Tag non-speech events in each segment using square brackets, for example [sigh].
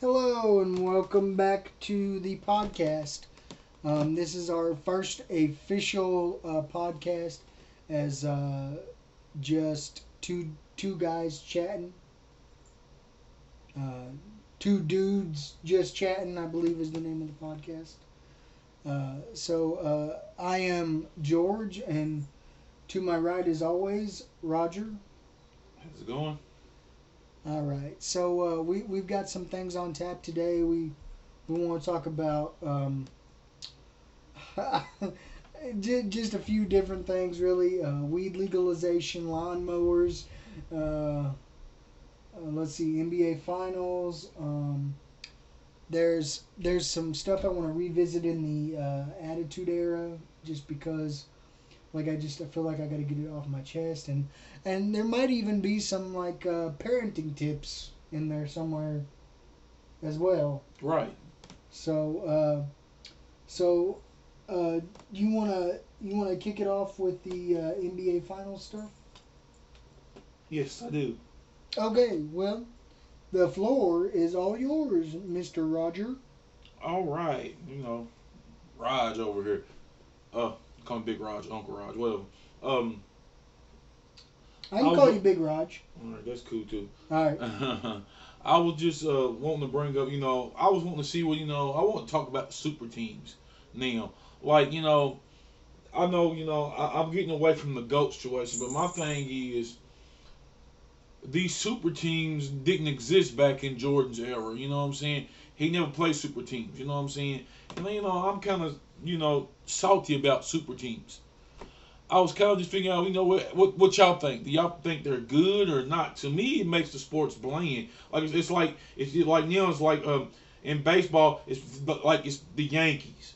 Hello and welcome back to the podcast. Um, this is our first official uh, podcast as uh, just two two guys chatting. Uh, two dudes just chatting, I believe is the name of the podcast. Uh, so uh, I am George, and to my right, as always, Roger. How's it going? All right. So uh, we we've got some things on tap today. We we want to talk about um, [laughs] ju- just a few different things, really. Uh, weed legalization, lawnmowers. Uh, uh, let's see, NBA finals. Um, there's there's some stuff I want to revisit in the uh, Attitude Era, just because, like I just I feel like I got to get it off my chest, and and there might even be some like uh, parenting tips in there somewhere, as well. Right. So uh, so uh, you wanna you wanna kick it off with the uh, NBA finals stuff? Yes, I do. Okay, well, the floor is all yours, Mister Roger. All right. You know, Raj over here. Uh, call me Big Raj, Uncle Raj, whatever. Um, I can I'll call you Big Raj. all right, that's cool too. All right. [laughs] I was just uh, wanting to bring up, you know, I was wanting to see what, you know, I want to talk about super teams now. Like, you know, I know, you know, I, I'm getting away from the GOAT situation, but my thing is these super teams didn't exist back in Jordan's era. You know what I'm saying? He never played super teams. You know what I'm saying? And, you know, I'm kind of, you know, salty about super teams. I was kind of just figuring out, you know, what, what what y'all think? Do y'all think they're good or not? To me, it makes the sports bland. Like it's, it's like it's like now it's like um in baseball it's like it's the Yankees,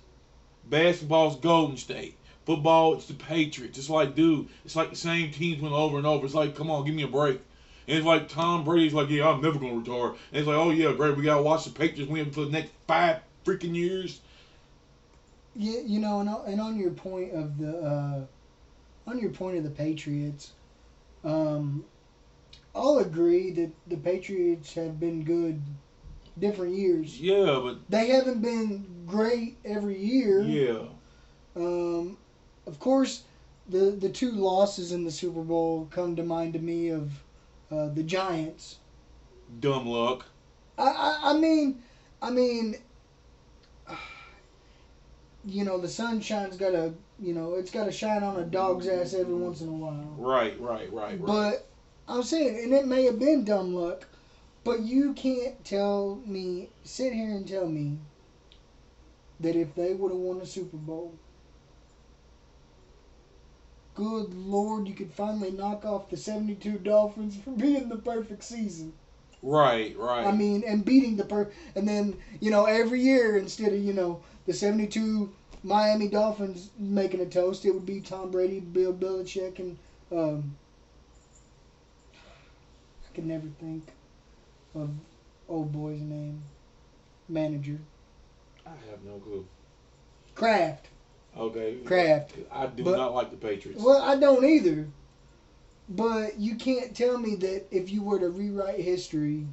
basketball's Golden State, football it's the Patriots. It's like dude, it's like the same teams went over and over. It's like come on, give me a break. And it's like Tom Brady's like, yeah, I'm never gonna retire. And it's like, oh yeah, great, we gotta watch the Patriots win for the next five freaking years. Yeah, you know, and on, and on your point of the uh, on your point of the Patriots, um, I'll agree that the Patriots have been good different years. Yeah, but They haven't been great every year. yeah, Um, of course, the the two losses in the Super Bowl come to mind to me of uh, the Giants. dumb luck. I, I I mean, I mean, you know, the sunshine's got to you know it's got to shine on a dog's ass every once in a while. Right, right, right, right. But I'm saying, and it may have been dumb luck, but you can't tell me, sit here and tell me that if they would have won a Super Bowl, good Lord, you could finally knock off the 72 Dolphins for being the perfect season. right, right. I mean, and beating the per, and then you know every year instead of you know the 72 Miami Dolphins making a toast, it would be Tom Brady, Bill Belichick, and um, I can never think of old boy's name, manager I have no clue. Kraft. Okay. Kraft. I do But- not like the Patriots. Well, I don't either. But you can't tell me that if you were to rewrite history.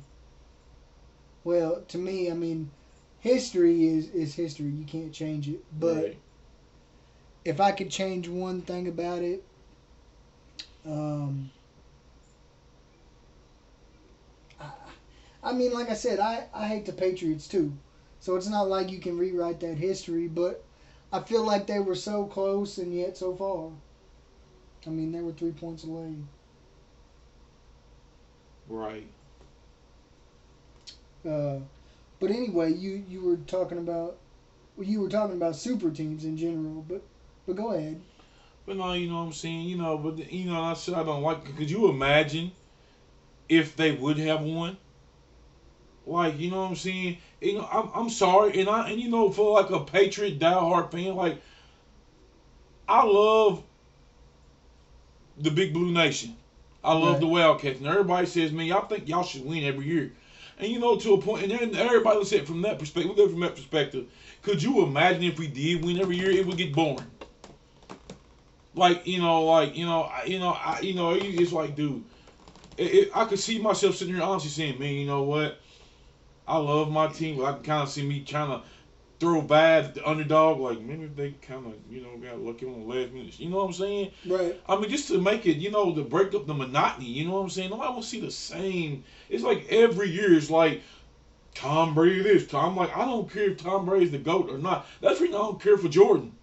Well, to me, I mean, history is is history. You can't change it. But Right. if I could change one thing about it, um, I, I mean, like I said, I, I hate the Patriots too. So it's not like you can rewrite that history, but I feel like they were so close and yet so far. I mean, they were three points away. right. Uh, but anyway, you, you were talking about well, you were talking about super teams in general, but but go ahead. But no, you know what I'm saying. You know, but you know, I said I don't like. Could you imagine if they would have won? Like, you know what I'm saying? You know, I'm, I'm sorry, and I and you know, for like a Patriot diehard fan, like I love the Big Blue Nation. I love Right. the Wildcats, and everybody says, man, y'all think y'all should win every year. And you know, to a point, and everybody looks at it from that perspective. Look at from that perspective. Could you imagine if we did win every year? It would get boring. Like you know, like you know, I, you know, I, you know, it's like, dude, it, it, I could see myself sitting here honestly saying, man, you know what? I love my team. I can kind of see me trying to throw bad at the underdog. Like maybe they kind of you know got lucky on the last minute. You know what I'm saying? Right. I mean, just to make it, you know, to break up the monotony. You know what I'm saying? Nobody will see the same. It's like every year. It's like Tom Brady this. Tom like I don't care if Tom Brady's the goat or not. That's reason I don't care for Jordan.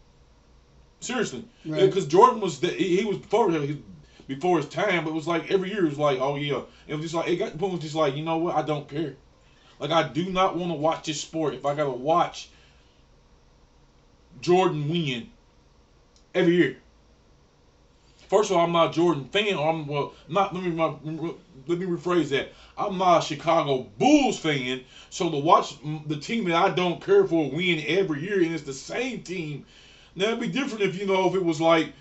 Seriously, Right. because Jordan was the, he, he was before his before his time, but it was like every year it was like, oh yeah, it was just like it got to the point it's just like you know what, I don't care. Like I do not want to watch this sport if I gotta watch Jordan win every year. First of all, I'm not a Jordan fan. Or I'm well, not. Let me let me rephrase that. I'm not a Chicago Bulls fan. So to watch the team that I don't care for win every year, and it's the same team. Now it'd be different if you know if it was like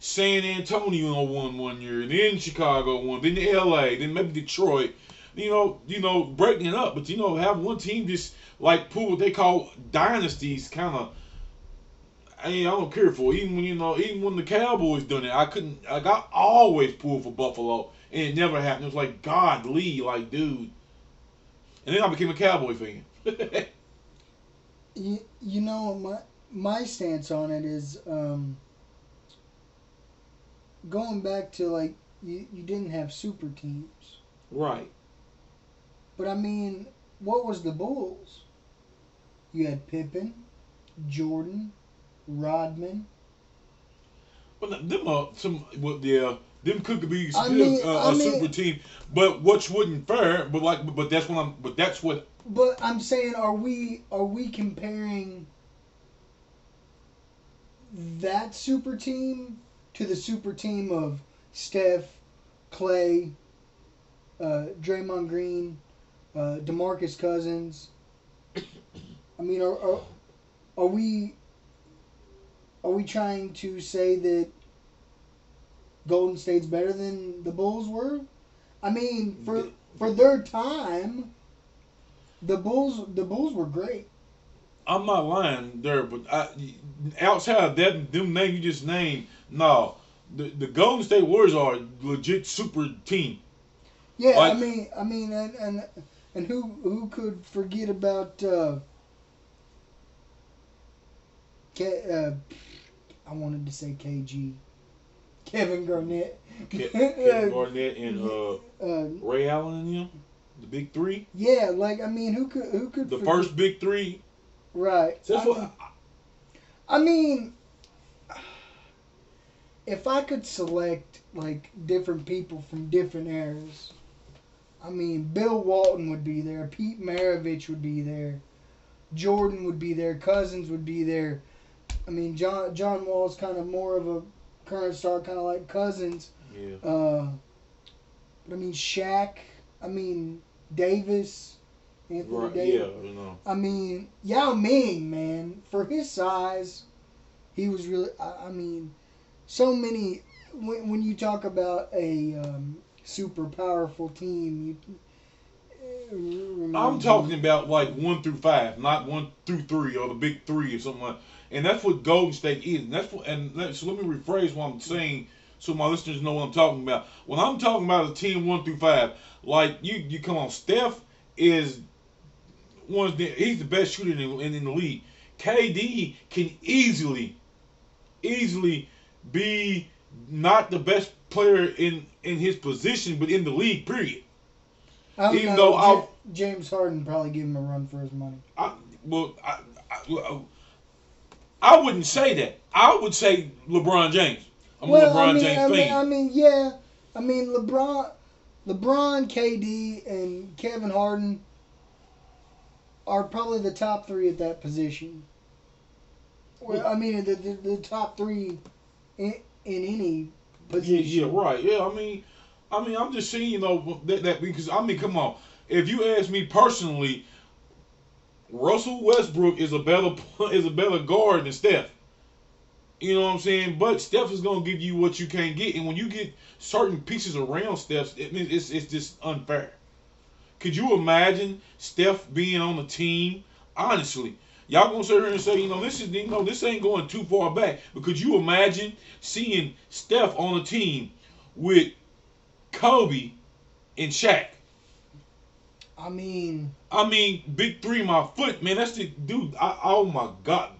San Antonio won one year, and then Chicago won, then L.A., then maybe Detroit. You know, you know, breaking it up. But you know, have one team just like pull what they call dynasties, kind of. I mean, I don't care for it. even when you know, even when the Cowboys done it, I couldn't. Like I always pulled for Buffalo, and it never happened. It was like God, Lee, like dude. And then I became a Cowboy fan. [laughs] You, you know my my stance on it is um, going back to like you, you didn't have super teams, right. but I mean, what was the Bulls? You had Pippen, Jordan, Rodman. But them uh, some well, yeah, them could be I mean- uh, I a mean- super team, but which wouldn't fair. But like, but that's what I'm. But that's what. But I'm saying, are we are we comparing that super team to the super team of Steph, Clay, uh, Draymond Green, uh, DeMarcus Cousins? [coughs] I mean, are, are are we are we trying to say that Golden State's better than the Bulls were? I mean, for for their time, the Bulls the Bulls were great. I'm not lying there, but I, outside of that, them name you just named, no, the the Golden State Warriors are a legit super team. Yeah, Like- I mean, I mean, and and and who who could forget about? Uh, Ke- uh, I wanted to say KG, Kevin Garnett. Ke- [laughs] Kevin Garnett and uh, Uh, Ray Allen and them, the big three, yeah, like I mean, who could who could the forget- first big three. right? That's I, what. I mean, if I could select like different people from different eras, I mean, Bill Walton would be there, Pete Maravich would be there, Jordan would be there, Cousins would be there. I mean, John John Wall's kind of more of a current star, kind of like Cousins. Yeah. Uh, I mean, Shaq. I mean, Davis. Anthony Right. Davis. Yeah. You know. I mean, Yao Ming, man, for his size, he was really. I, I mean, so many. When, when you talk about a um, super powerful team, you. I'm talking about like one through five, not one through three or the big three or something like. And that's what Golden State is. And that's what. And let, so let me rephrase what I'm saying, so my listeners know what I'm talking about. When I'm talking about a team one through five, like you, you come on. Steph is one. Of the, he's the best shooter in, in, in the league. KD can easily, easily be not the best player in in his position, but in the league. Period. I don't even know, though I'll- James Harden probably give him a run for his money. I, well, I, I, I wouldn't say that. I would say LeBron James. I'm a well, LeBron I mean, James I mean, fan. I mean, yeah. I mean, LeBron, LeBron, KD, and Kevin Harden are probably the top three at that position. Well, I mean, the, the, the top three in, in any yeah, position. yeah, right. Yeah, I mean, I mean, I'm just saying, you know, that, that because I mean, come on. If you ask me personally, Russell Westbrook is a better is a better guard than Steph. You know what I'm saying? But Steph is gonna give you what you can't get, and when you get certain pieces around Steph, it means it's it's just unfair. Could you imagine Steph being on the team? Honestly, y'all gonna sit here and say, you know, this is you know this ain't going too far back. But could you imagine seeing Steph on a team with Kobe and Shaq? I mean, I mean, big three, my foot, man. That's the dude. I, oh my god,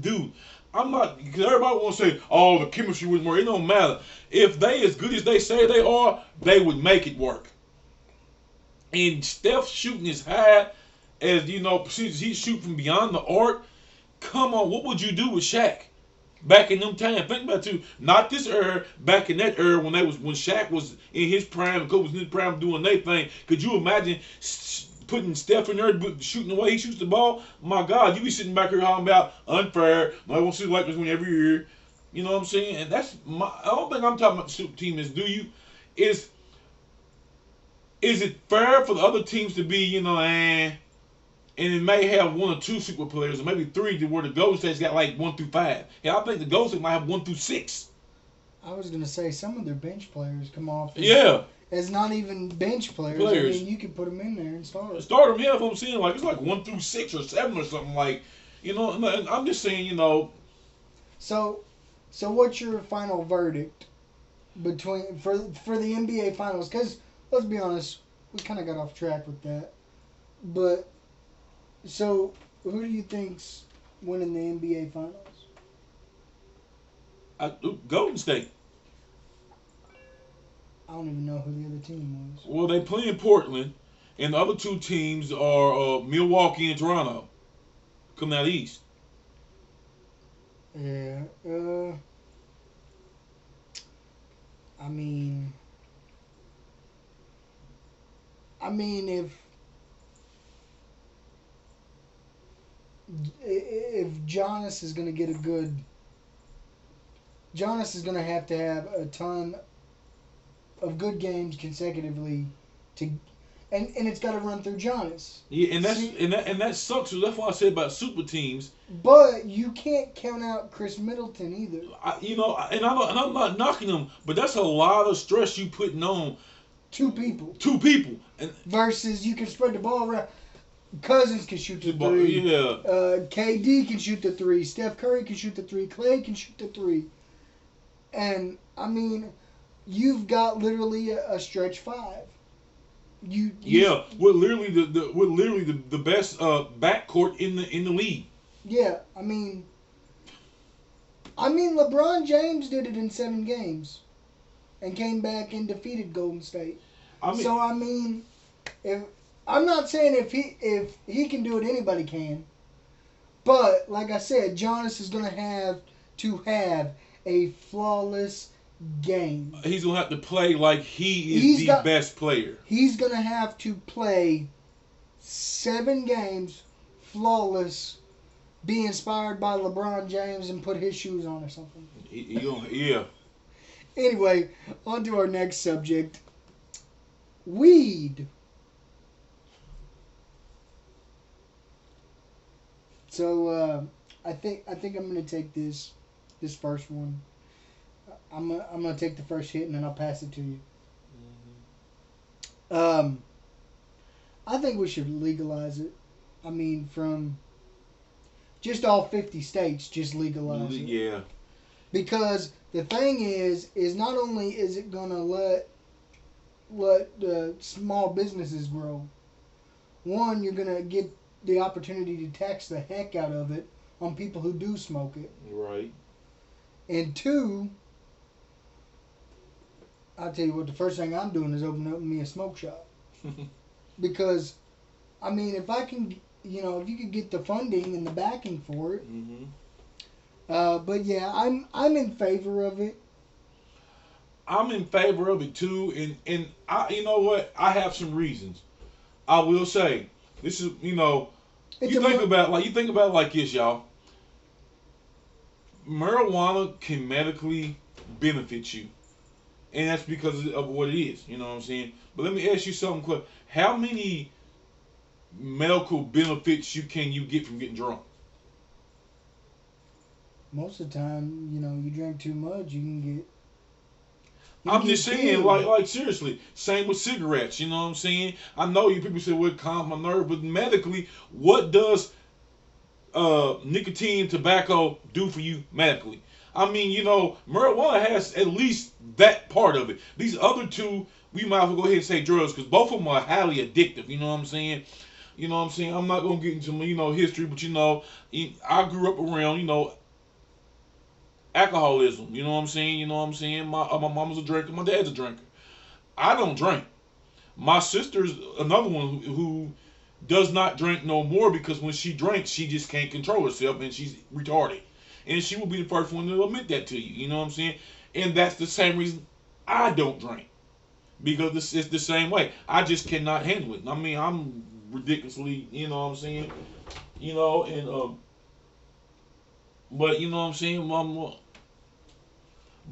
dude. I'm not because everybody want to say, "Oh, the chemistry was more." It don't matter. If they as good as they say they are, they would make it work. And Steph shooting as high as you know, he shoot from beyond the arc. Come on, what would you do with Shaq back in them times? Think about it too. Not this era, back in that era when they was when Shaq was in his prime, Kobe was in his prime doing their thing. Could you imagine? putting Steph in there, shooting the way he shoots the ball, my God, you be sitting back here talking about unfair. I won't see the Lakers win every year. You know what I'm saying? And that's my. I don't think I'm talking about the super team is. Do you? Is is it fair for the other teams to be, you know, and and it may have one or two super players, or maybe three, to where the Golden State's got like one through five. Yeah, I think the Golden State might have one through six. I was gonna say some of their bench players come off. yeah, As not even bench players. players. I mean, you could put them in there and start. Start them, yeah. If I'm seeing like it's like one through six or seven or something like, you know. I'm just saying, you know. So, so what's your final verdict between for for the NBA Finals? Because let's be honest, we kind of got off track with that. But so, who do you think's winning the NBA Finals? I, Golden State. I don't even know who the other team was. Well, they play in Portland, and the other two teams are uh, Milwaukee and Toronto. Come out east. Yeah. Uh. I mean. I mean, if Giannis is going to get a good, Giannis is going to have to have a ton of good games consecutively to and, and it's got to run through Giannis. Yeah, and that's See, and that and that sucks. That's why I said about super teams. But you can't count out Khris Middleton either. I, you know, and I'm and I'm not knocking him, but that's a lot of stress you putting on two people. Two people, and versus you can spread the ball around. Cousins can shoot the three. Yeah. Uh, KD can shoot the three. Steph Curry can shoot the three. Clay can shoot the three. And I mean, you've got literally a, a stretch five. You, you yeah, we're literally the, the we're literally the, the best uh backcourt in the in the league. Yeah, I mean, I mean LeBron James did it in seven games, and came back and defeated Golden State. I mean, so I mean, if I'm not saying if he if he can do it, anybody can. But like I said, Giannis is gonna have to have a flawless game. He's gonna have to play like he is he's the got, best player. He's gonna have to play seven games flawless, be inspired by LeBron James and put his shoes on or something. He, he gonna, yeah. anyway, on to our next subject. Weed. So uh, I think I think I'm gonna take this this first one. I'm gonna, I'm gonna take the first hit and then I'll pass it to you. Mm-hmm. Um, I think we should legalize it. I mean, from just all 50 states, just legalize it. Yeah. Because the thing is, is not only is it gonna let let the small businesses grow. One, you're gonna get the opportunity to tax the heck out of it on people who do smoke it. Right. And two, I'll tell you what, the first thing I'm doing is opening up me a smoke shop. [laughs] because, I mean, if I can, you know, if you could get the funding and the backing for it. Mm-hmm. Uh, but yeah, I'm I'm in favor of it. I'm in favor of it too, and and I, you know what, I have some reasons. I will say, this is, you know, it's you think mo- about like you think about like this, y'all. Marijuana can medically benefit you and that's because of what it is. You know what I'm saying? But let me ask you something quick. How many medical benefits you can you get from getting drunk? Most of the time, you know, you drink too much, you can get. I'm just saying, killed. like, like seriously. Same with cigarettes. You know what I'm saying? I know you people say, "Well, calm my nerve," but medically, what does uh, nicotine, tobacco do for you medically? I mean, you know, marijuana has at least that part of it. These other two, we might as well go ahead and say drugs because both of them are highly addictive. You know what I'm saying? You know what I'm saying? I'm not gonna get into you know history, but you know, I grew up around you know alcoholism. You know what I'm saying? You know what I'm saying? My uh, my mom was a drinker. My dad's a drinker. I don't drink. My sister's another one who, who does not drink no more because when she drinks, she just can't control herself and she's retarded. And she will be the first one to admit that to you. You know what I'm saying? And that's the same reason I don't drink because it's, it's the same way. I just cannot handle it. I mean, I'm ridiculously, you know what I'm saying? You know, and um, but you know what I'm saying? Um,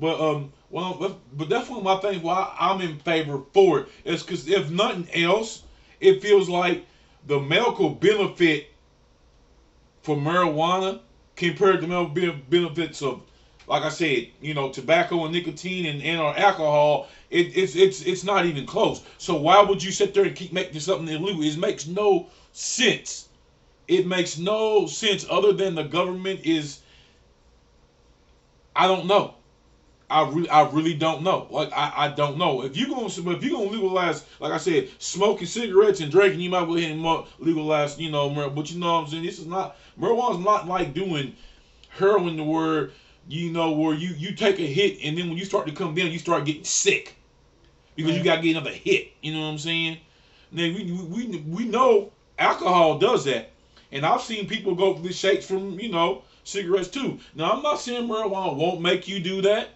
but um, well, but that's one of my things why I'm in favor for it is because if nothing else, it feels like the medical benefit for marijuana compared to the medical benefits of like I said, you know, tobacco and nicotine and, and or alcohol, it, it's it's it's not even close. So why would you sit there and keep making something illegal? It makes no sense. It makes no sense other than the government is I don't know. I really, I really don't know. Like, I, I don't know. If you gonna, if you gonna legalize, like I said, smoking cigarettes and drinking, you might go ahead and legalize, you know, but you know what I'm saying. This is not marijuana's not like doing heroin, the word you know, where you you take a hit and then when you start to come down, you start getting sick because right. you got to get another hit. You know what I'm saying? Then we we we know alcohol does that, and I've seen people go through the shakes from you know cigarettes too. Now I'm not saying marijuana won't make you do that.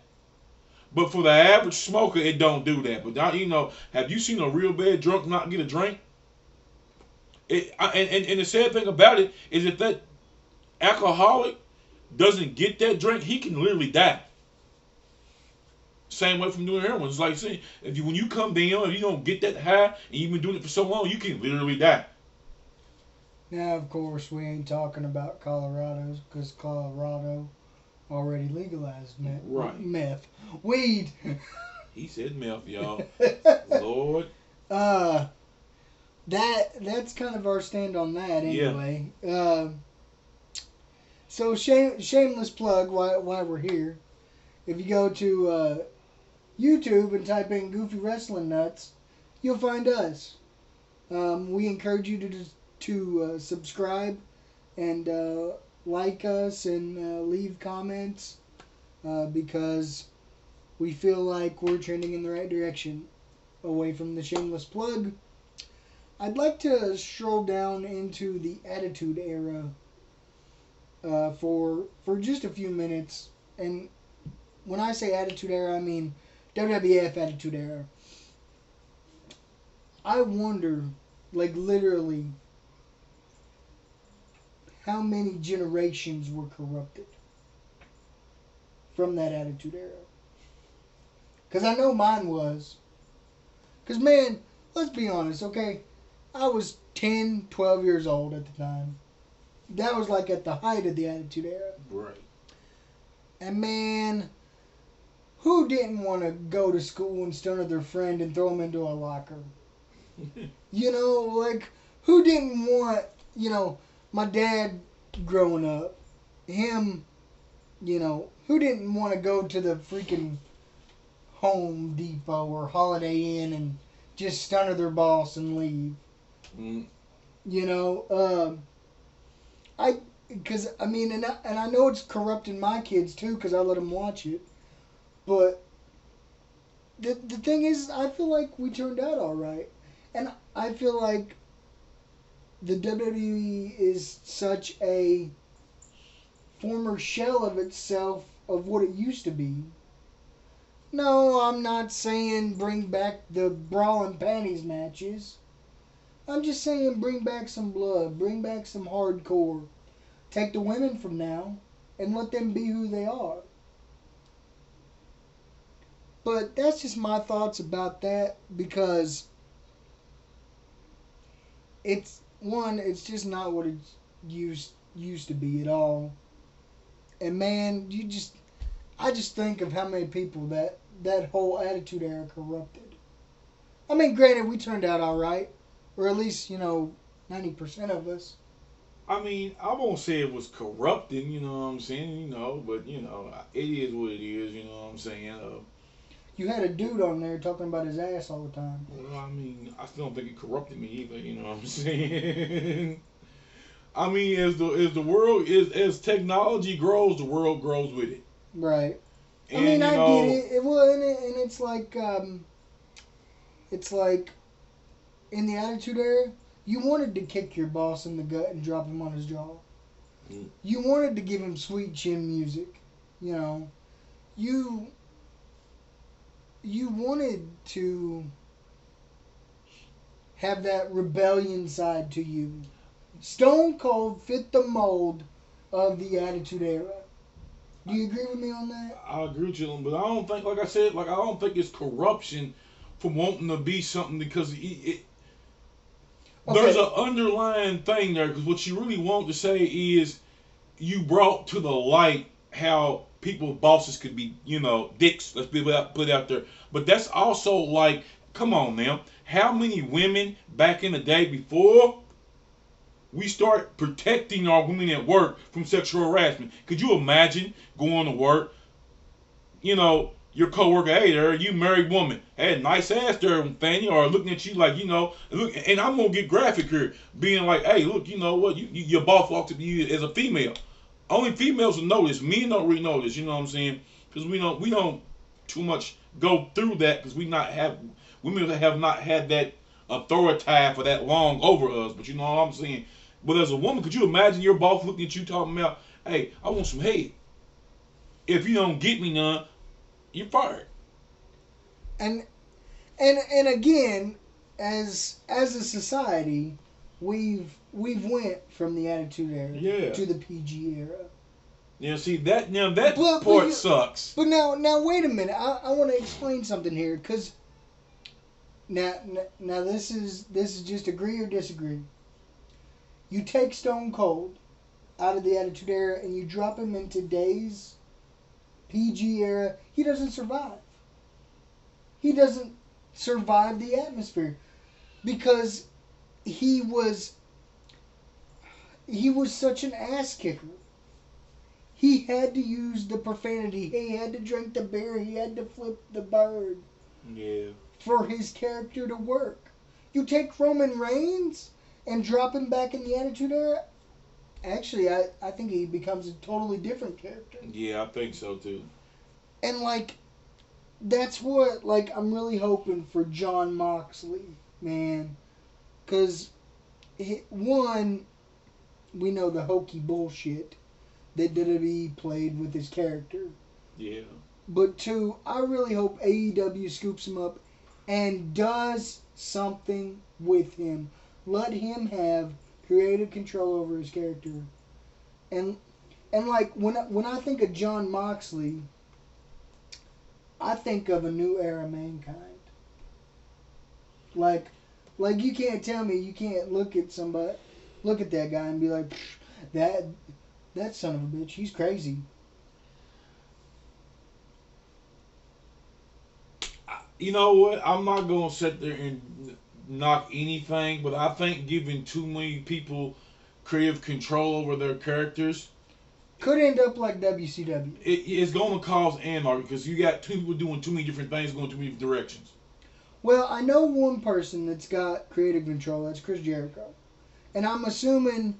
But for the average smoker, it don't do that. But you know, have you seen a real bad drunk not get a drink? It, and, and, and the sad thing about it is if that alcoholic doesn't get that drink, he can literally die. Same way from doing heroin. It's like saying if you when you come down, if you don't get that high and you've been doing it for so long, you can literally die. Now, of course, we ain't talking about Colorado because Colorado already legalized meth. Right. Meth. Weed. [laughs] he said meth, y'all. [laughs] Lord. Uh, that that's kind of our stand on that anyway. Yeah. Uh, so shame, shameless plug while, while we're here. If you go to uh, YouTube and type in Goofy Wrestling Nuts, you'll find us. Um, we encourage you to to uh, subscribe and uh, like us and uh, leave comments uh, because we feel like we're trending in the right direction away from the shameless plug. I'd like to stroll down into the Attitude Era uh, for for just a few minutes. And when I say Attitude Era, I mean WWF Attitude Era. I wonder, like literally, how many generations were corrupted from that Attitude Era. Because I know mine was. Because, man, let's be honest, okay? I was 10, 12 years old at the time that was like at the height of the Attitude Era. Right. And man, who didn't want to go to school and stun their friend and throw him into a locker? [laughs] you know, like who didn't want, you know, my dad growing up, him, you know, who didn't want to go to the freaking Home Depot or Holiday Inn and just stun their boss and leave? Mm. You know, um, I because I mean, and I, and I know it's corrupting my kids too because I let them watch it, but the the thing is, I feel like we turned out all right, and I feel like the WWE is such a former shell of itself of what it used to be. No, I'm not saying bring back the brawling panties matches. I'm just saying bring back some blood, bring back some hardcore. Take the women from now and let them be who they are. But that's just my thoughts about that because it's one, it's just not what it used used to be at all. And man, you just I just think of how many people that that whole attitude era corrupted. I mean, granted, we turned out all right or at least you know ninety percent of us. I mean, I won't say it was corrupting, you know what I'm saying, you know, but you know, it is what it is, you know what I'm saying. Uh, you had a dude on there talking about his ass all the time. Well, I mean, I still don't think it corrupted me either. You know what I'm [laughs] saying? I mean, as the as the world is as technology grows, the world grows with it. Right. And, I mean, I know, get it. It well, and, it, and it's like, um, it's like, in the Attitude Era, you wanted to kick your boss in the gut and drop him on his jaw. Mm. You wanted to give him sweet chin music. You know, you you wanted to have that rebellion side to you. Stone Cold fit the mold of the Attitude Era. Do you agree with me on that? I agree with you, but I don't think, like I said, like I don't think it's corruption from wanting to be something because it, it there's Okay. an underlying thing there. Because what you really want to say is you brought to the light how people bosses could be, you know, dicks. Let's be put out there. But that's also like, come on now, how many women back in the day before we start protecting our women at work from sexual harassment? Could you imagine going to work? You know, your coworker, hey there, you married woman, had nice ass there, Fanny, or looking at you like, you know, look, and I'm gonna get graphic here, being like, hey, look, you know what, you, you your boss walks up to you as a female. Only females will notice. Men don't really notice. You know what I'm saying? Because we don't we don't too much go through that because we not have women have not had that authority for that long over us. But you know what I'm saying? But as a woman, could you imagine your boss looking at you talking about, hey, I want some head. If you don't get me none, you're fired. and and and again as as a society we've we've went from the attitude era Yeah. to the pg era Now see that now that But- but part you- sucks. but now now wait a minute i, I want to explain something here because now, now now this is this is just agree or disagree you take stone cold out of the attitude era and you drop him in today's pg era he doesn't survive he doesn't survive the atmosphere because he was he was such an ass kicker. He had to use the profanity. He had to drink the beer. He had to flip the bird Yeah. for his character to work. You take Roman Reigns and drop him back in the Attitude Era. Actually, I, I think he becomes a totally different character. Yeah, I think so too. And like, that's what like I'm really hoping for Jon Moxley, man, because one, we know the hokey bullshit that WWE played with his character, Yeah. but two, I really hope AEW scoops him up and does something with him. Let him have creative control over his character, and and like when I, when I think of Jon Moxley. I think of a new era mankind. Like, like you can't tell me you can't look at somebody, look at that guy and be like, that, that son of a bitch, he's crazy. You know what? I'm not gonna sit there and knock anything, but I think giving too many people creative control over their characters Could end up like WCW. it, it's going to cause anarchy because you got two people doing too many different things, going too many directions. Well, I know one person that's got creative control. That's Chris Jericho, and I'm assuming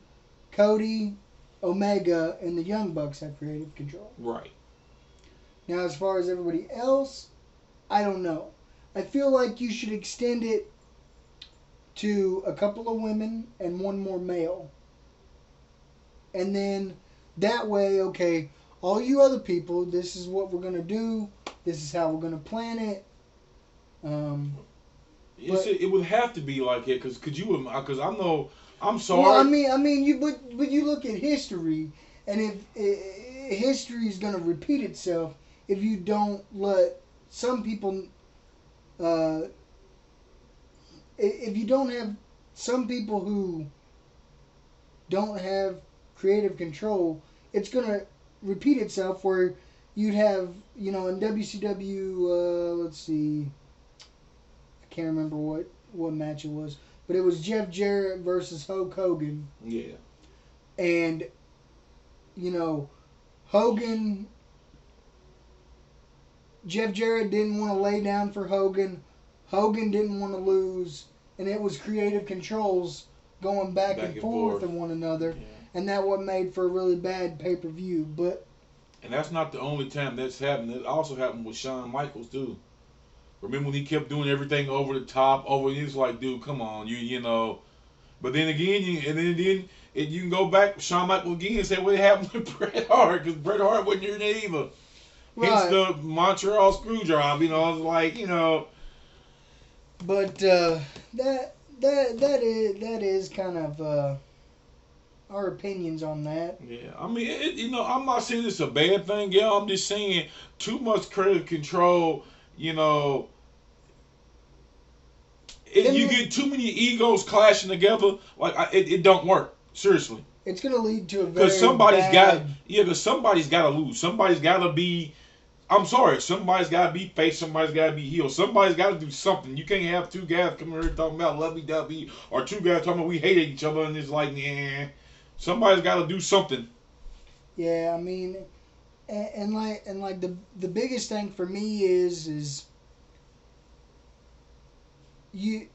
Cody, Omega, and the Young Bucks have creative control. Right. Now, as far as everybody else, I don't know. I feel like you should extend it to a couple of women and one more male. And then that way, okay, all you other people, this is what we're going to do, this is how we're going to plan it. Um, But- it would have to be like it because could you? Because I know. I'm sorry. well, I mean, I mean, you but but you look at history, and if i history is going to repeat itself if you don't let some people, uh, if you don't have some people who don't have creative control, it's going to repeat itself where you'd have, you know, in WCW, uh, let's see, I can't remember what, what match it was, but it was Jeff Jarrett versus Hulk Hogan. yeah. And, you know, Hogan Jeff Jarrett didn't want to lay down for Hogan. Hogan didn't want to lose, and it was creative controls going back, Back and, and forth forth. on one another, Yeah. and that what made for a really bad pay per view. But And that's not the only time that's happened. It also happened with Shawn Michaels too. Remember when he kept doing everything over the top, over? It's like, dude, come on, you you know. But then again, you, and then then it, you can go back Shawn Michaels again and say what happened with [laughs] Bret Hart because Bret Hart wasn't here then either. Hence the Montreal screw job, you know. It's like you know, but uh, that that that is that is kind of uh, our opinions on that. yeah. I mean, it, you know, I'm not saying it's a bad thing, yeah. I'm just saying too much creative control, you know. If you get too many egos clashing together, like I, it, it don't work. Seriously, It's going to lead to a very because somebody's bad, got yeah, because somebody's got to lose. Somebody's got to be. I'm sorry. Somebody's got to be face. Somebody's got to be heel. Somebody's got to do something. You can't have two guys coming here talking about lovey dovey or two guys talking about we hated each other and it's like, yeah. Somebody's got to do something. Yeah, I mean, and, and like and like the the biggest thing for me is is you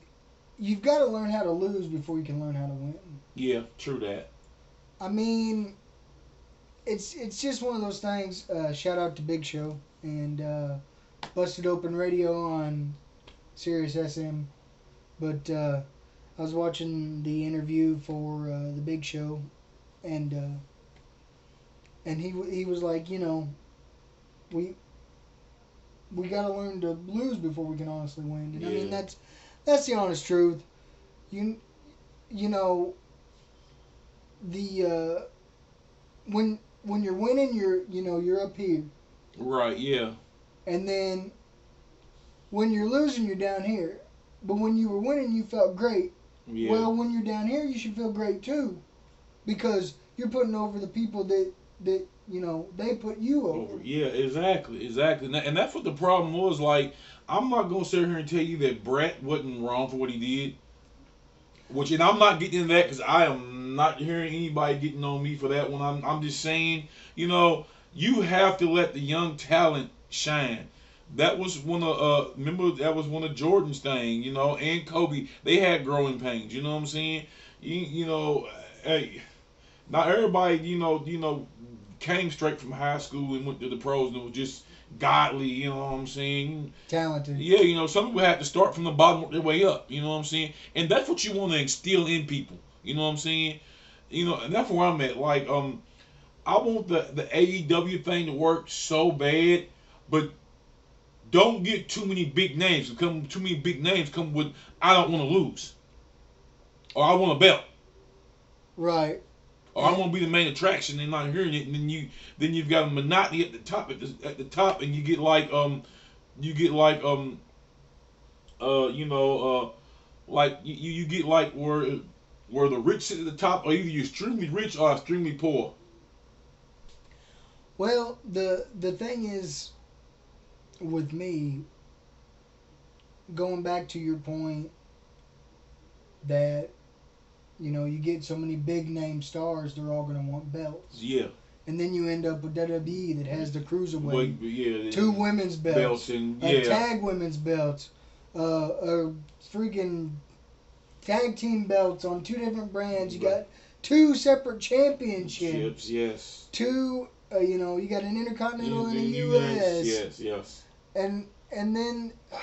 you've got to learn how to lose before you can learn how to win. Yeah, true that. I mean, it's it's just one of those things. Uh, shout out to Big Show and uh, Busted Open Radio on Sirius XM. But uh, I was watching the interview for uh, the Big Show, and uh, and he he was like, you know, we we got to learn to lose before we can honestly win. And I mean that's that's the honest truth. You you know the uh, when when you're winning, you're you know you're up here, Right, yeah. and then when you're losing, you're down here. But when you were winning, you felt great. Yeah. Well, when you're down here, you should feel great too, because you're putting over the people that that you know they put you over. Yeah, exactly, exactly. And, and that's what the problem was. Like, I'm not gonna sit here and tell you that Bret wasn't wrong for what he did. Which, and I'm not getting into that because I am not hearing anybody getting on me for that one. I'm, I'm just saying, you know, you have to let the young talent shine. That was one of uh remember that was one of Jordan's thing, you know, and Kobe. They had growing pains, you know what I'm saying? You you know, hey, not everybody, you know, you know, came straight from high school and went to the pros and was just godly, you know what I'm saying? Talented. Yeah, you know, some people have to start from the bottom work their way up, you know what I'm saying? And that's what you want to instill in people, you know what I'm saying? You know, and that's where I'm at. Like, um, I want the the AEW thing to work so bad, but don't get too many big names. Come too many big names come with I don't want to lose, or I want a belt, Right. Or I want to be the main attraction and not hearing it. And then you then you've got a monotony at the top at the at the top, and you get like um, you get like um, uh, you know uh, like you you get like where where the rich sit at the top, or either you're extremely rich or extremely poor. Well, the the thing is, with me, going back to your point, that you know you get so many big name stars, they're all going to want belts, Yeah, and then you end up with WWE that has the cruiserweight, Wait, yeah, two women's belts, belts and a yeah, tag women's belts, uh, a freaking tag team belts on two different brands. You got two separate championships, chips, yes. two. Uh, you know, you got an intercontinental in the U.S. Yes, yes. and and then [sighs]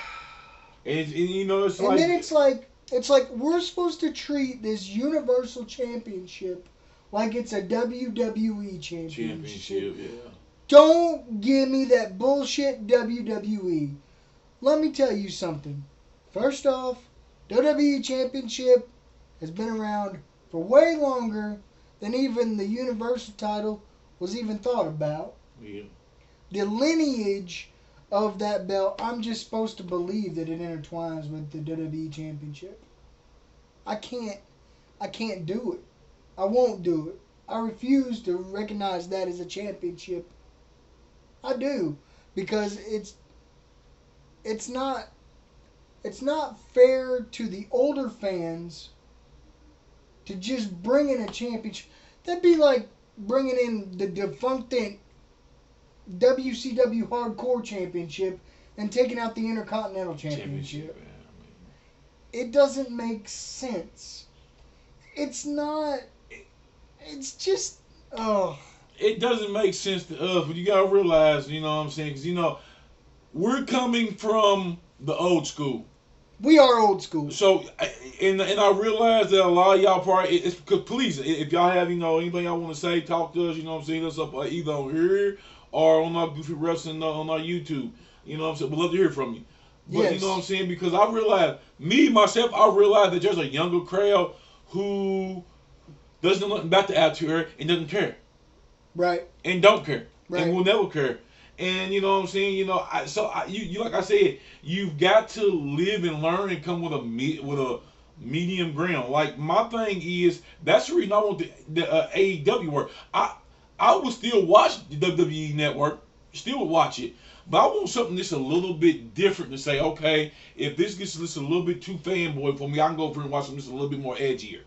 And, and you know it's and like then it's like it's like we're supposed to treat this universal championship like it's a WWE championship. championship, yeah. Don't give me that bullshit WWE. Let me tell you something. First off, WWE championship has been around for way longer than even the universal title was even thought about. Yeah. the lineage of that belt, I'm just supposed to believe that it intertwines with the WWE Championship. I can't, I can't do it. I won't do it. I refuse to recognize that as a championship. I do because it's, it's not, it's not fair to the older fans. To just bring in a championship, that'd be like bringing in the defunct WCW Hardcore Championship and taking out the Intercontinental Championship. Championship. Yeah, It doesn't make sense. It's not. It's just. Oh. it doesn't make sense to us, but you gotta realize, you know what I'm saying? Because, you know, we're coming from the old school. We are old school. So, and, and I realize that a lot of y'all probably, it's because, please, if y'all have, you know, anything y'all want to say, talk to us, you know what I'm saying, us up uh, either on here or on our Goofy Wrestling uh, on our YouTube. You know what I'm saying? We'd love to hear from you. But Yes. you know what I'm saying? Because I realize, me, myself, I realize that there's a younger crowd who doesn't know nothing about the attitude and doesn't care Right. and don't care Right. and will never care. And you know what I'm saying? You know, I, so I, you, you like I said, you've got to live and learn and come with a me, with a medium ground. Like my thing is that's the reason I want the, the uh, AEW work. I I would still watch the WWE Network, still would watch it, but I want something that's a little bit different to say. Okay, if this gets just a little bit too fanboy for me, I can go over and watch something that's a little bit more edgier.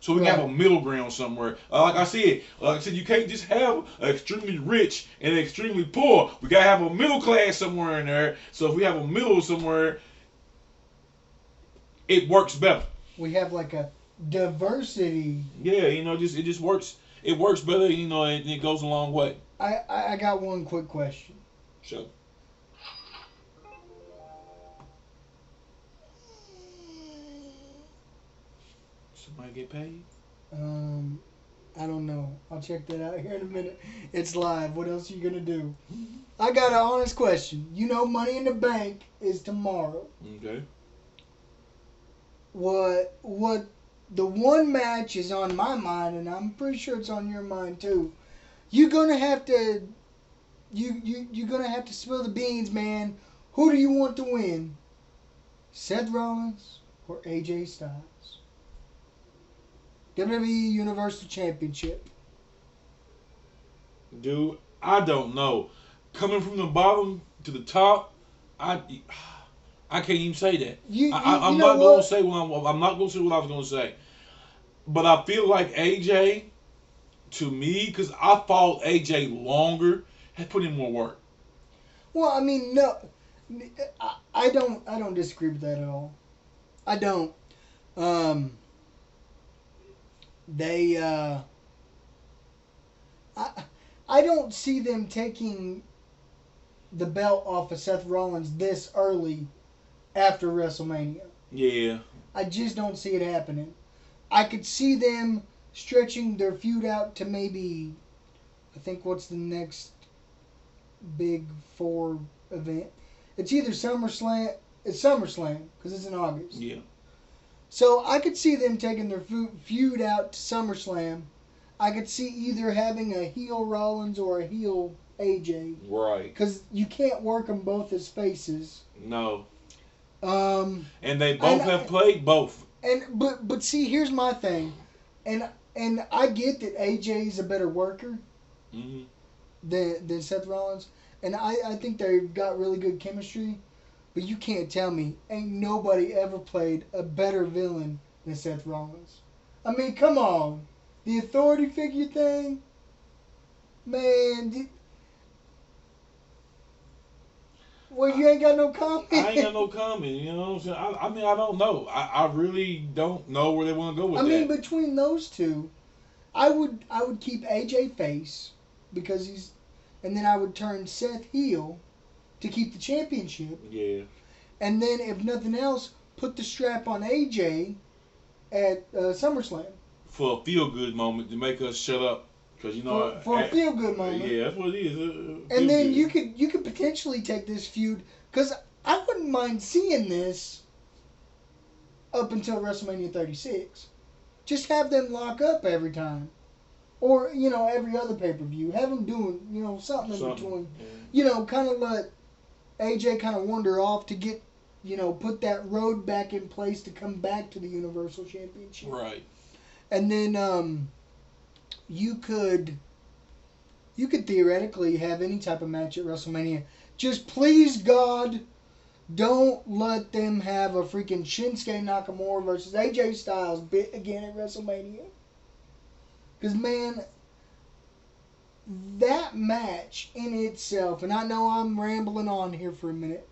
So we can have a middle ground somewhere. Uh, like I said, like I said, you can't just have extremely rich and extremely poor. We gotta have a middle class somewhere in there. So if we have a middle somewhere, it works better. We have like a diversity. Yeah, you know, just it just works. It works better, you know, and it goes a long way. I, I, I got one quick question. So somebody get paid. Um, I don't know. I'll check that out [laughs] here in a minute. It's live. What else are you gonna do? I got an honest question. You know, Money in the Bank is tomorrow. Okay. What what the one match is on my mind, and I'm pretty sure it's on your mind too. You're gonna have to you you you're gonna have to spill the beans, man. Who do you want to win? Seth Rollins or AJ Styles? WWE Universal Championship. Dude, I don't know. Coming from the bottom to the top, I I can't even say that. You, you, I, you not going to say what I'm, I'm not going to say what I was going to say. But I feel like AJ, to me, because I fought AJ longer, has put in more work. Well, I mean, no, I, I don't. I don't disagree with that at all. I don't. Um, they. Uh, I. I don't see them taking the belt off of Seth Rollins this early after WrestleMania. Yeah. I just don't see it happening. I could see them stretching their feud out to maybe, I think, what's the next big four event? It's either SummerSlam, it's SummerSlam because it's in August. Yeah. So I could see them taking their feud out to SummerSlam. I could see either having a heel Rollins or a heel AJ Right. because you can't work them both as faces. No. Um, And they both And have played both. And but but see, here's my thing, and and I get that AJ is a better worker hmm than than Seth Rollins, and I I think they've got really good chemistry, but you can't tell me ain't nobody ever played a better villain than Seth Rollins. I mean, come on, the authority figure thing, man. Well, you ain't got no comment. I ain't got no comment. You know what I'm saying? I, I mean, I don't know. I, I really don't know where they want to go with I that. mean, between those two, I would I would keep AJ face because he's, and then I would turn Seth heel to keep the championship, yeah. and then if nothing else, put the strap on AJ at uh, SummerSlam For a feel good moment to make us shut up. Because, you know. for, for a I- feel good moment. Yeah, that's what it is. uh, uh, And then good. you could you could potentially take this feud because I wouldn't mind seeing this up until WrestleMania 36. Just have them lock up every time, or you know every other pay per view. Have them doing you know something, in between. Yeah. You know, kind of let AJ kind of wander off to get you know put that road back in place to come back to the Universal Championship Right. and then um, you could you could theoretically have any type of match at WrestleMania. Just please God, don't let them have a freaking Shinsuke Nakamura versus AJ Styles bit again at WrestleMania. Because man, that match in itself, and I know I'm rambling on here for a minute,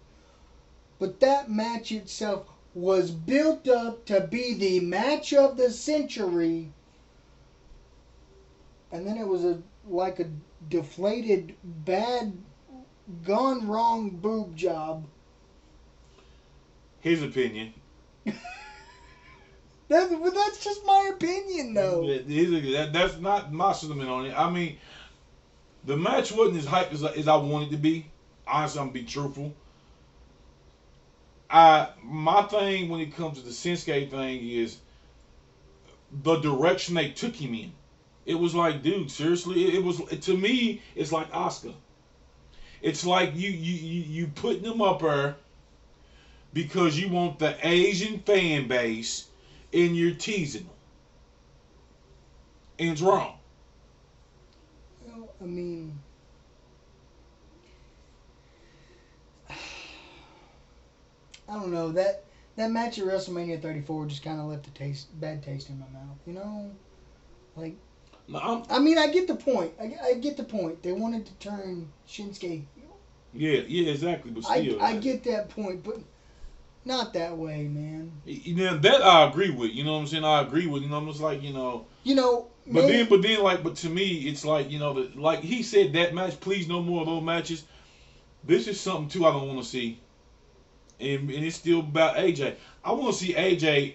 but that match itself was built up to be the match of the century, and then it was a like a deflated, bad, gone wrong boob job. His opinion. [laughs] That, but that's just my opinion, though. That- that- that's not my sentiment on it. I mean, the match wasn't as hype as, I- as I wanted to be. Honestly, I'm gonna be truthful. I my thing when it comes to the Shinsuke thing is the direction they took him in. It was like, dude, seriously, it, was to me. It's like Oscar. It's like you you you, you putting them up there because you want the Asian fan base and you're teasing them. And it's wrong. Well, I mean, [sighs] I don't know that that match at WrestleMania 34 just kind of left a taste bad taste in my mouth. You know, like I mean, I get the point. I, I get the point. They wanted to turn Shinsuke. yeah, yeah, exactly. But I still, I get that point, but not that way, man. You know, that I agree with. You know what I'm saying? I agree with. You know, I'm just like you know. You know, But man- then, but then, like, but to me, it's like you know, the, like he said that match. Please, no more of those matches. This is something too I don't want to see, and and it's still about AJ. I want to see AJ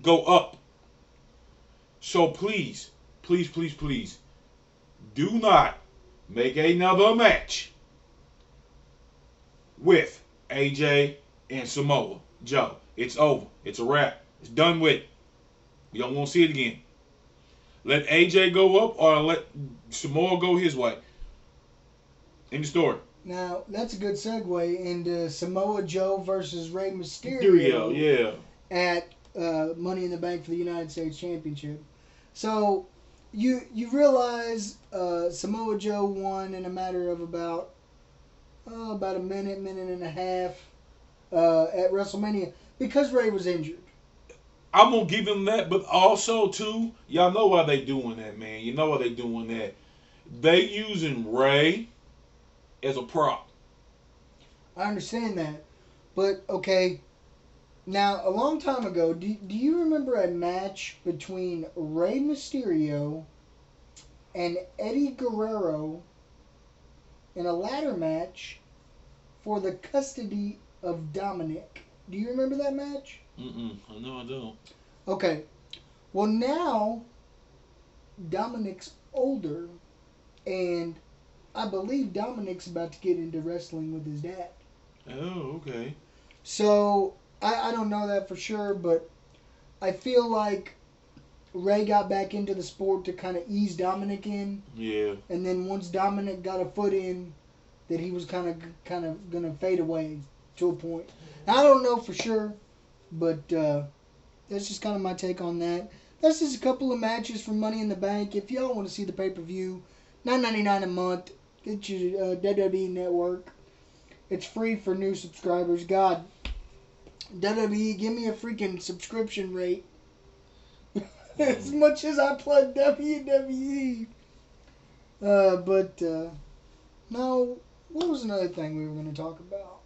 go up. So please, please, please, please, do not make another match with AJ and Samoa Joe. It's over. It's a wrap. It's done with. We don't want to see it again. Let AJ go up or let Samoa go his way. End the story. now that's a good segue into Samoa Joe versus Rey Mysterio, yeah. at uh, Money in the Bank for the United States Championship. So you you realize uh, Samoa Joe won in a matter of about oh, about a minute, minute and a half uh, at WrestleMania because Rey was injured. I'm gonna give him that, but also too, y'all know why they doing that, man. You know why they doing that. They using Rey as a prop. I understand that, but okay. Now, a long time ago, do, do you remember a match between Rey Mysterio and Eddie Guerrero in a ladder match for the custody of Dominic? Do you remember that match? Mm-mm. I know I don't. Okay. Well, now Dominic's older, and I believe Dominic's about to get into wrestling with his dad. Oh, okay. So I, I don't know that for sure, but I feel like Rey got back into the sport to kind of ease Dominic in, Yeah. and then once Dominic got a foot in, that he was kind of kind of gonna fade away to a point. Now, I don't know for sure, but uh, that's just kind of my take on that. That's just a couple of matches for Money in the Bank. If y'all want to see the pay per view, nine ninety nine a month. Get your uh, WWE Network. It's free for new subscribers. God, WWE, give me a freaking subscription rate. [laughs] as much as I plug WWE. Uh, but uh, no, what was another thing we were going to talk about?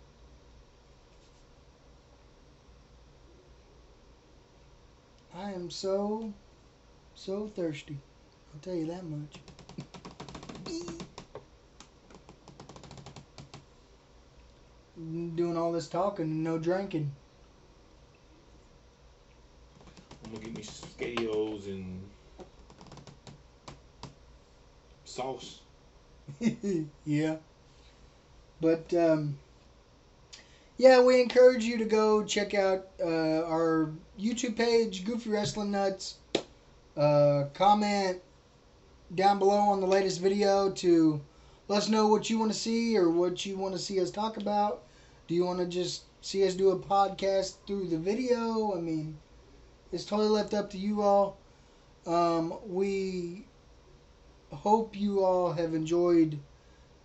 I am so, so thirsty. I'll tell you that much. [laughs] Doing all this talking and no drinking. I'm gonna get me and sauce. [laughs] yeah. But um, yeah, we encourage you to go check out uh, our YouTube page, Goofy Wrestling Nuts. Uh, comment down below on the latest video to let us know what you want to see or what you want to see us talk about. Do you want to just see us do a podcast through the video? I mean, it's totally left up to you all. Um, we hope you all have enjoyed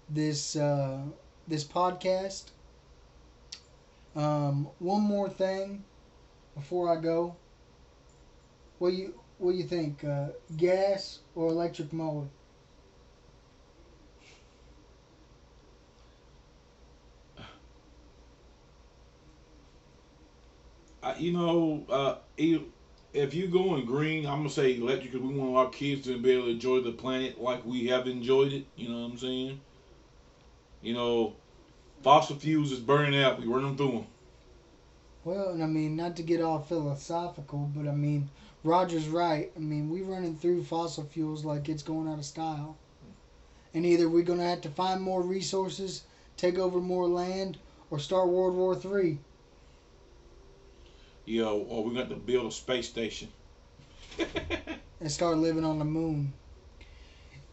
this uh, this podcast. Um, one more thing before I go. What you what do you think? Uh, gas or electric mower? I. you know, uh, if you going green, I'm gonna say electric because we want our kids to be able to enjoy the planet like we have enjoyed it. You know what I'm saying? You know, fossil fuels is burning out. We run them through them. Well, and I mean, not to get all philosophical, but I mean, Roger's right. I mean, we're running through fossil fuels like it's going out of style. And either we're to have to find more resources, take over more land, or start World War Three. You know, or we got to build a space station. [laughs] and start living on the moon.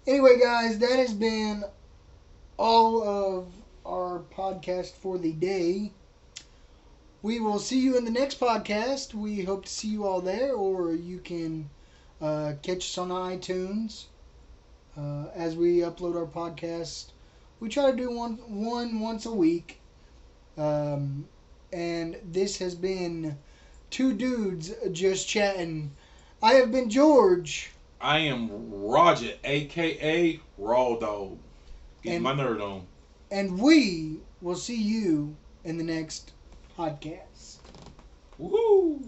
Anyway, guys, that has been all of our podcast for the day. We will see you in the next podcast. We hope to see you all there, or you can uh, catch us on iTunes uh, as we upload our podcast. We try to do one one once a week, um, and this has been two dudes just chatting. I have been George. I am Roger, aka Raw Dog. Get And- my nerd on. And we will see you in the next podcast. Woohoo!